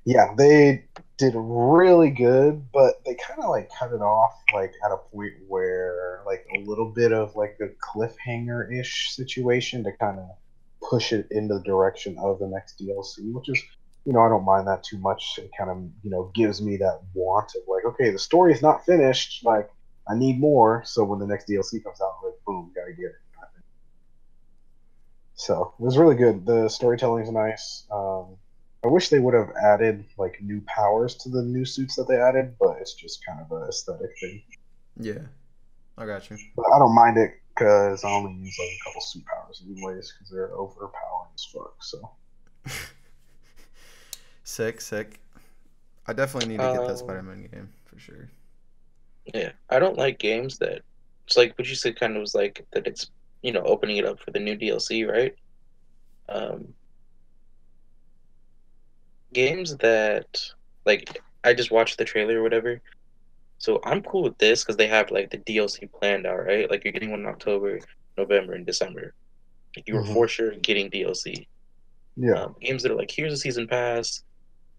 yeah, they did really good, but they kind of like cut it off like at a point where like a little bit of like a cliffhanger ish situation to kind of push it in the direction of the next DLC, which is you know I don't mind that too much. It kind of you know gives me that want of like okay the story is not finished, like I need more. So when the next DLC comes out, like boom, gotta get it. So it was really good. The storytelling's nice. Um, I wish they would have added like new powers to the new suits that they added, but it's just kind of a aesthetic thing. Yeah, I got you. But I don't mind it because I only use like a couple suit powers anyways because they're overpowering as fuck. So Sick, sick. I definitely need to get that Um, Spider Man game for sure. Yeah, I don't like games that it's like what you said kind of was like that it's you know opening it up for the new DLC, right? Um, games that like I just watched the trailer or whatever, so I'm cool with this because they have like the DLC planned out, right? Like you're getting one in October, November, and December. Like you were Mhm. for sure getting DLC. yeah, Um, games that are like here's a season pass,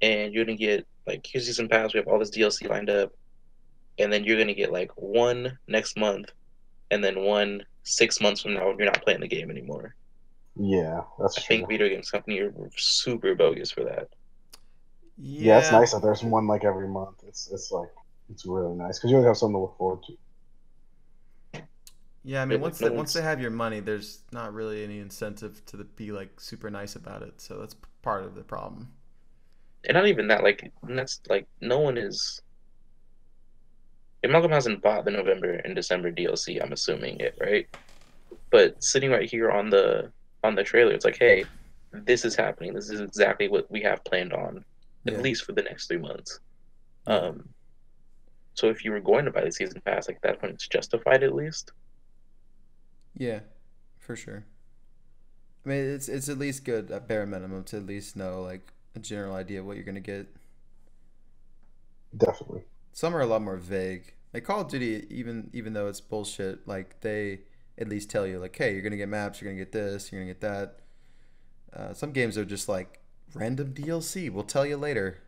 and you're gonna get like here's a season pass. We have all this DLC lined up, and then you're gonna get like one next month, and then one six months from now when you're not playing the game anymore. yeah, that's I true. think video games company are super bogus for that. yeah, it's nice that there's one like every month. It's it's like it's really nice because you always have something to look forward to. Yeah, I mean, Yeah, once they, once they have your money, there's not really any incentive to be like super nice about it. So that's part of the problem. And not even that, like that's like no one is. And Malcolm hasn't bought the November and December DLC. I'm assuming it, right? But sitting right here on the on the trailer, it's like, hey, this is happening. This is exactly what we have planned on, at least for the next three months. Um, so if you were going to buy the season pass, like that point, it's justified at least. Yeah, for sure. I mean, it's it's at least good at bare minimum to at least know like a general idea of what you're gonna get. Definitely. Some are a lot more vague. Like Call of Duty, even even though it's bullshit, like they at least tell you like, hey, you're gonna get maps, you're gonna get this, you're gonna get that. Uh, some games are just like random DLC. We'll tell you later.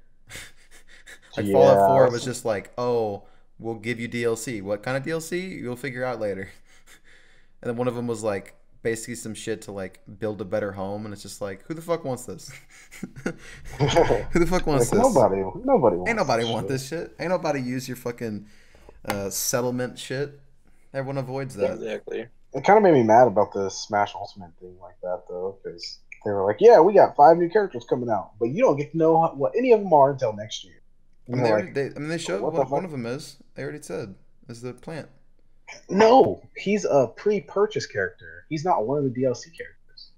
Like Yeah, Fallout Four was just like, oh, we'll give you DLC. What kind of DLC? You'll figure out later. and then one of them was like basically some shit to like build a better home, and it's just like, who the fuck wants this? who the fuck wants Like, this? nobody, nobody wants. Ain't nobody this want shit. this shit. Ain't nobody use your fucking uh, settlement shit. Everyone avoids that. Exactly. It kind of made me mad about the Smash Ultimate thing like that though, because they were like, "Yeah, we got five new characters coming out, but you don't get to know what any of them are until next year." I mean, they, already, they, I mean, they showed what one, the one of them is. They already said is the plant. No, he's a pre-purchase character. He's not one of the DLC characters.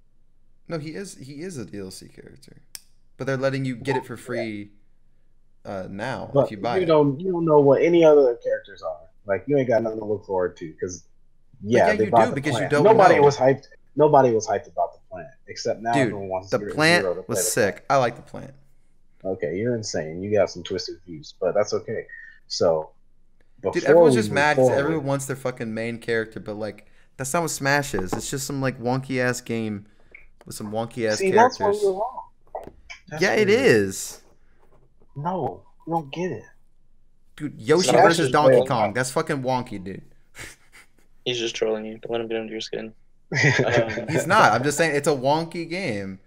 No, he is. He is a DLC character, but they're letting you get it for free uh, now But if you buy you it. don't you don't know what any other characters are. Like you ain't got nothing to look forward to because yeah, yeah, they you bought do, the because you plant. don't Nobody know. was hyped. Nobody was hyped about the plant except now Dude, everyone wants to wrote The plant was sick. I like the plant. Okay, you're insane. You got some twisted views, but that's okay. So, Dude, everyone's just mad because forward- everyone wants their fucking main character, but like that's not what Smash is. It's just some like wonky ass game with some wonky ass See, that's characters. where you're wrong. That's yeah, where it. No, you don't get it. Dude, Yoshi Smash versus Donkey way- Kong. That's fucking wonky, dude. He's just trolling you. Don't let him get under your skin. Um, He's not. I'm just saying it's a wonky game.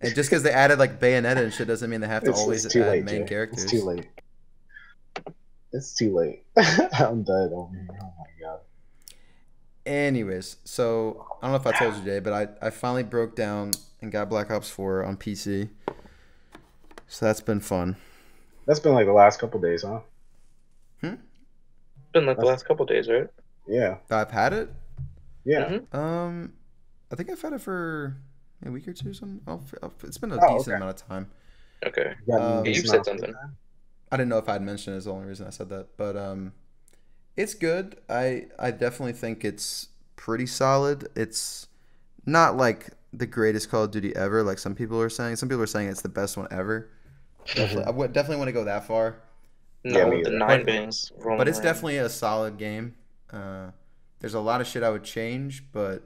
And just because they added like Bayonetta and shit doesn't mean they have to It's, always it's add late, main Jay. characters. It's too late. It's too late. I'm dead over here. Oh my god. Anyways, so I don't know if I told you, Jay, but I, I finally broke down and got Black Ops 4 on PC. So that's been fun. That's been like the last couple days, huh? Hmm? Been like the last couple days, right? Yeah. I've had it. Yeah. Mhm. Um, I think I've had it for a week or two. or Something. I'll, I'll- it's been a Oh, decent okay. amount of time. Okay. You Um, You've said something. I didn't know if I'd mentioned it is the only reason I said that, but um, it's good. I I definitely think it's pretty solid. It's not like the greatest Call of Duty ever, like some people are saying. Some people are saying it's the best one ever. Definitely, I would definitely want to go that far, No, me the either. nine But- bangs but it's around. definitely a solid game. Uh, there's a lot of shit I would change, but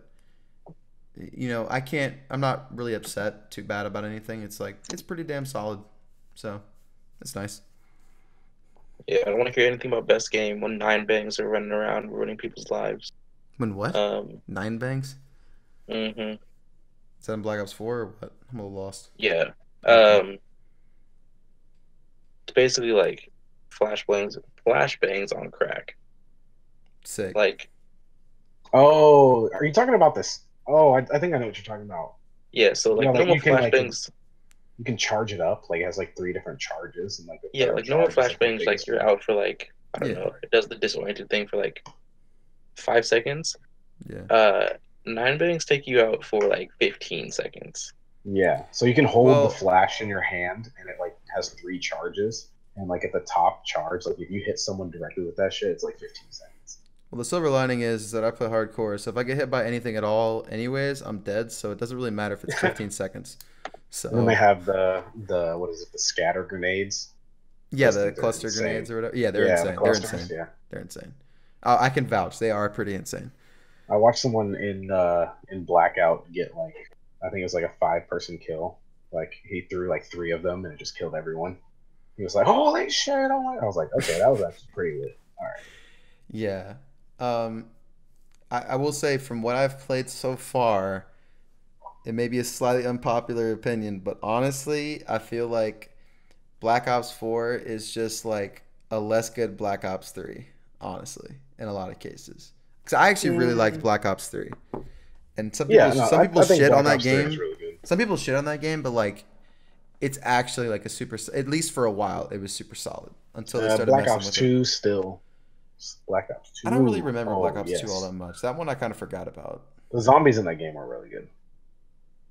you know I can't. I'm not really upset too bad about anything. It's like it's pretty damn solid, so it's nice. Yeah, I don't want to hear anything about best game when nine bangs are running around ruining people's lives. When what? Um. Nine bangs? Mm hmm Is that in Black Ops 4 or what? I'm a little lost. Yeah. Um. It's basically like flashbangs, flashbangs on crack. Sick. Like, Oh, are you talking about this? Oh, I, I think I know what you're talking about. yeah. So like Yeah, like, normal you can, like. You can charge it up. Like it has like three different charges and like Yeah, like normal charge is, the flashbangs, like you're out for like I don't Yeah. know. It does the disoriented thing for like five seconds. yeah. Uh, nine bangs take you out for like fifteen seconds. Yeah, so you can hold Well- the flash in your hand, and it like has three charges. And like at the top charge, like if you hit someone directly with that shit, it's like 15 seconds. Well, the silver lining is that I play hardcore, so if I get hit by anything at all, anyways, I'm dead. So it doesn't really matter if it's 15 seconds. So And then they have the the what is it? The scatter grenades. yeah, the cluster insane. grenades or whatever. Yeah, they're yeah, insane. the They're insane. Yeah, They're insane. Uh, I can vouch. They are pretty insane. I watched someone in uh in blackout get like I think it was like a five person kill. Like he threw like three of them and it just killed everyone. He was like, "Holy shit!" Oh! I was like, "Okay, that was actually pretty lit." Yeah. Um, I, I will say from what I've played so far, it may be a slightly unpopular opinion, but honestly, I feel like Black Ops 4 is just like a less good Black Ops 3, honestly, in a lot of cases. Because I actually really liked Black Ops 3. And some people, Yeah, no, some people I think shit Black on that game. really. Some people shit on that game, but like, it's actually like a super. At least for a while, it was super solid until they Uh, started Black messing Ops with it. Two still. Black Ops Two. I don't really remember oh, Black Ops yes. 2 all that much. That one I kind of forgot about. The zombies in that game are really good.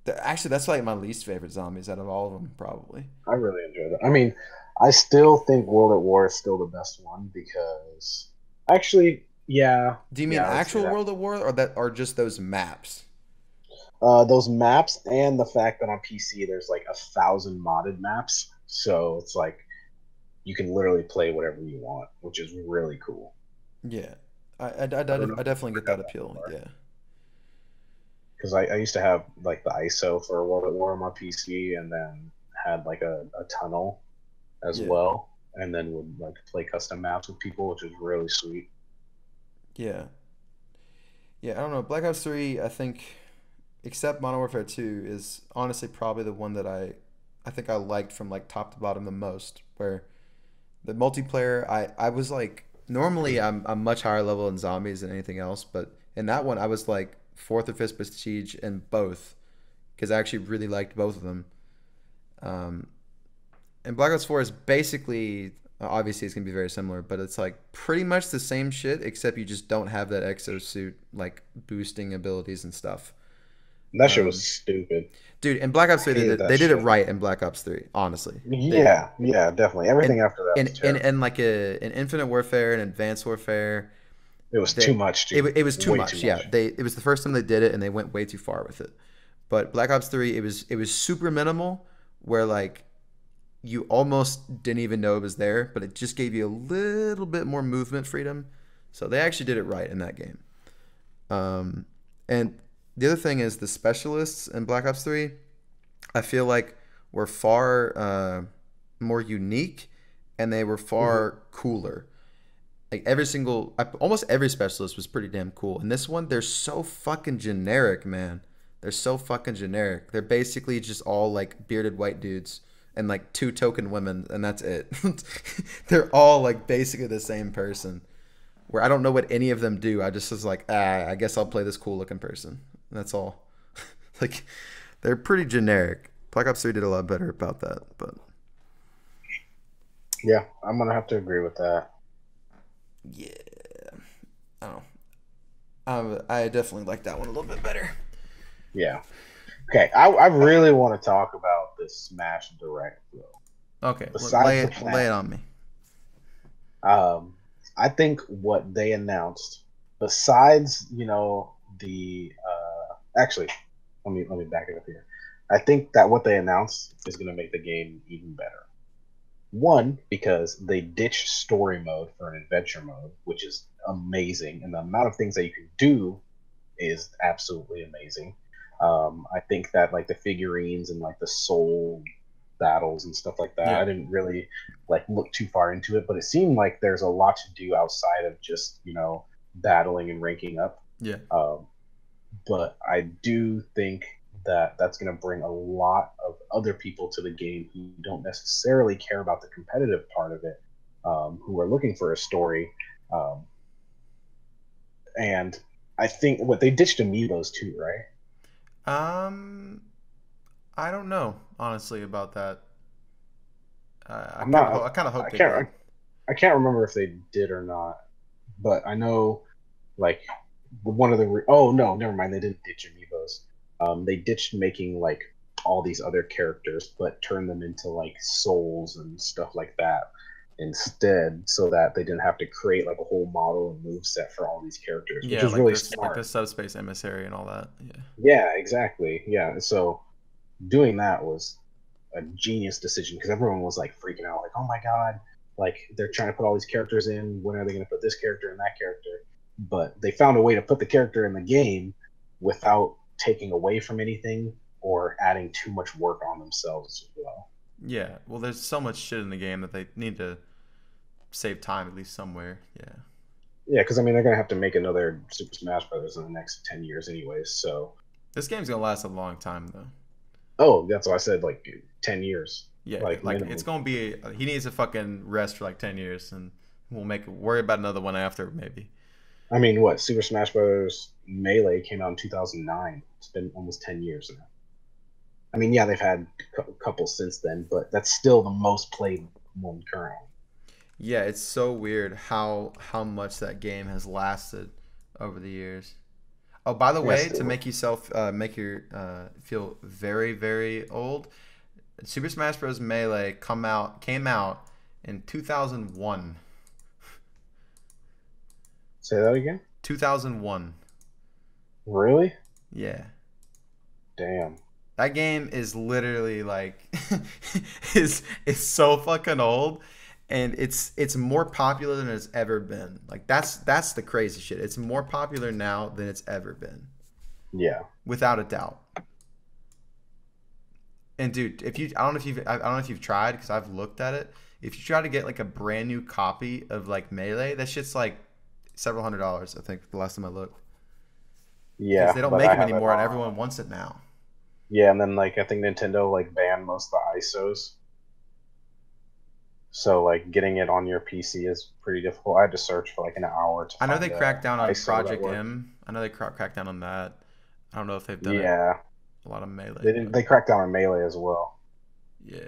The- Actually, that's like my least favorite zombies out of all of them, probably. I really enjoy that. I mean, I still think World at War is still the best one because actually, yeah, Do you mean Yeah, I would say actual. World at War, or that, or just those maps? uh, those maps and the fact that on PC there's like a thousand modded maps, so it's like you can literally play whatever you want, which is really cool. Yeah, I, I, I, I, I definitely get that forgot that appeal. Yeah, Because I, I used to have like the ISO for World at War on my PC, and then had like a, a tunnel as Yeah. well, and then would like play custom maps with people, which was really sweet. yeah, yeah. I don't know. Black Ops Three, I think, except Modern Warfare Two, is honestly probably the one that I, I think I liked from like top to bottom the most. Where the multiplayer, I, I was like, normally I'm, I'm much higher level in zombies than anything else, but in that one I was like fourth or fifth prestige in both, because I actually really liked both of them. Um, and Black Ops 4 is basically obviously it's gonna be very similar, but it's like pretty much the same shit except you just don't have that exosuit like boosting abilities and stuff. That shit Um, was stupid. Dude, in Black Ops 3 they did, they did it right in Black Ops 3, honestly. Yeah, yeah, definitely. Everything after that And was and, and like a in Infinite Warfare and Advanced Warfare, it was they- too much. it, it was too Way much. too Yeah, much. they it was the first time they did it and they went way too far with it. But Black Ops 3 it was it was super minimal where like you almost didn't even know it was there, but it just gave you a little bit more movement freedom. So they actually did it right in that game. Um, and the other thing is the specialists in Black Ops 3, I feel like were far uh, more unique and they were far mm-hmm. cooler. Like every single, almost every specialist was pretty damn cool. And this one, they're so fucking generic, man. They're so fucking generic. They're basically just all like bearded white dudes and like two token women, and that's it. They're all like basically the same person. Where I don't know what any of them do. I just was like, ah, I guess I'll play this cool looking person. That's all. like, they're pretty generic. Black Ops 3 did a lot better about that, but. Yeah, I'm gonna have to agree with that. Yeah, I don't know. Um, I definitely like that one a little bit better. Yeah. Okay, I, I really want to talk about this Smash Direct though. Okay, lay it, lay it on me. Um, I think what they announced, besides you know the uh, actually, let me let me back it up here. I think that what they announced is going to make the game even better. One, because they ditched story mode for an adventure mode, which is amazing, and the amount of things that you can do is absolutely amazing. Um, I think that like the figurines and like the soul battles and stuff like that. Yeah. I didn't really like look too far into it, but it seemed like there's a lot to do outside of just you know battling and ranking up. Yeah. Um, but I do think that that's going to bring a lot of other people to the game who don't necessarily care about the competitive part of it, um, who are looking for a story. Um, and I think what they ditched amiibos too, right? Um, I don't know honestly about that. Uh, I am not. Ho- I kind of hope I can't. I, I can't remember if they did or not, but I know, like, one of the. Re- oh no, never mind. They didn't ditch amiibos. Um, they ditched making like all these other characters, but turned them into like souls and stuff like that instead, so that they didn't have to create like a whole model and move set for all these characters, yeah, which is like really the, smart. Like the subspace emissary and all that. Yeah. Yeah, exactly. Yeah, so doing that was a genius decision because everyone was like freaking out, like, "Oh my god!" Like they're trying to put all these characters in. When are they going to put this character and that character? But they found a way to put the character in the game without taking away from anything or adding too much work on themselves as well. Yeah, well, there's so much shit in the game that they need to save time at least somewhere. Yeah. Yeah, because I mean they're gonna have to make another Super Smash Brothers in the next ten years, anyways. So this game's gonna last a long time, though. Oh, that's why I said like ten years. Yeah, like, like it's gonna be. He needs a fucking rest for like ten years, and we'll make worry about another one after maybe. I mean, what Super Smash Bros. Melee came out in 2009. It's been almost 10 years now. I mean, yeah, they've had a couple since then, but that's still the most played one currently. Yeah, it's so weird how how much that game has lasted over the years. Oh, by the way, to make yourself uh, make your uh, feel very very old, Super Smash Bros. Melee come out came out in 2001. Say that again. 2001. Really? Yeah. Damn. That game is literally like is is so fucking old and it's it's more popular than it's ever been. Like that's that's the crazy shit. It's more popular now than it's ever been. Yeah. Without a doubt. And dude, if you I don't know if you've I don't know if you've tried cuz I've looked at it. If you try to get like a brand new copy of like Melee, that shit's like several hundred dollars, I think, the last time I looked. Yeah. They don't make them anymore and everyone wants it now. Yeah, and then like I think Nintendo like banned most of the ISOs. So like getting it on your PC is pretty difficult. I had to search for like an hour to. I know they cracked down on Project M. I know they cracked down on that. I don't know if they've done yeah. a lot of melee. They didn't, they cracked down on melee as well. Yeah.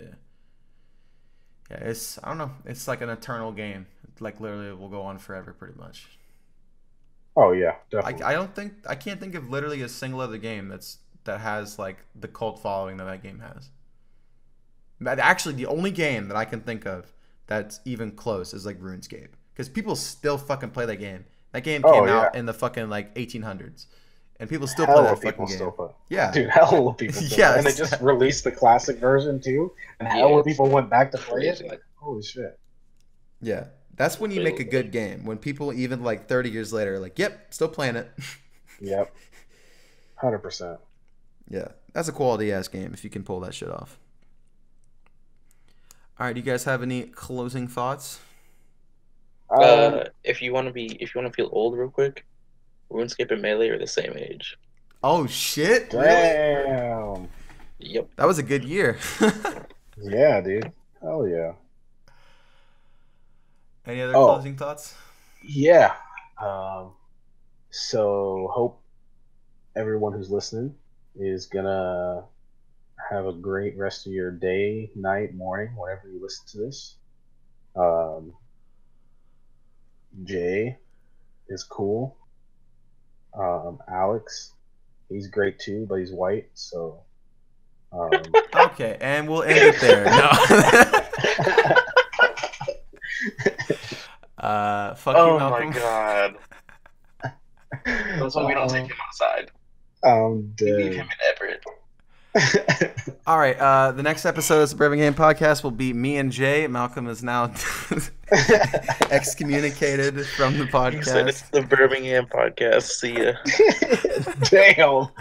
Yeah, it's I don't know. It's like an eternal game. Like literally, it will go on forever, pretty much. Oh yeah, definitely. I, I don't think I can't think of literally a single other game that's that has like the cult following that that game has. Actually, the only game that I can think of that's even close is like RuneScape because people still fucking play that game. That game oh, came oh, yeah. out in the fucking like 1800s, and people still play Hella that fucking game. still play. Yeah, Dude, hella people. Still Yeah, play. and they just released the classic version too, and Yeah, hella it's people went back to play it. Like, holy shit! yeah. That's when you make a good game. When people even like 30 years later are like, "Yep, still playing it." Yep, hundred percent. yeah, that's a quality ass game if you can pull that shit off. All right, do you guys have any closing thoughts? Um, Uh, if you want to be, if you want to feel old, real quick, RuneScape and Melee are the same age. Oh shit! Really? damn. Yep. That was a good year. Yeah, dude. Hell yeah. Any other Oh. closing thoughts? Yeah. Um, so hope everyone who's listening is gonna have a great rest of your day, night, morning, whenever you listen to this. Um, Jay is cool. Um, Alex, he's great too, but he's white, so. Um, Okay, and we'll end it there. No. uh, fuck you, Oh my god. That's why we don't take him outside. I'm We leave him in Everett. All right, uh, the next episode of the Suburban Gaming podcast will be me and Jay. Malcolm is now excommunicated from the He said it's podcast. the Suburban Gaming podcast. See ya. Damn.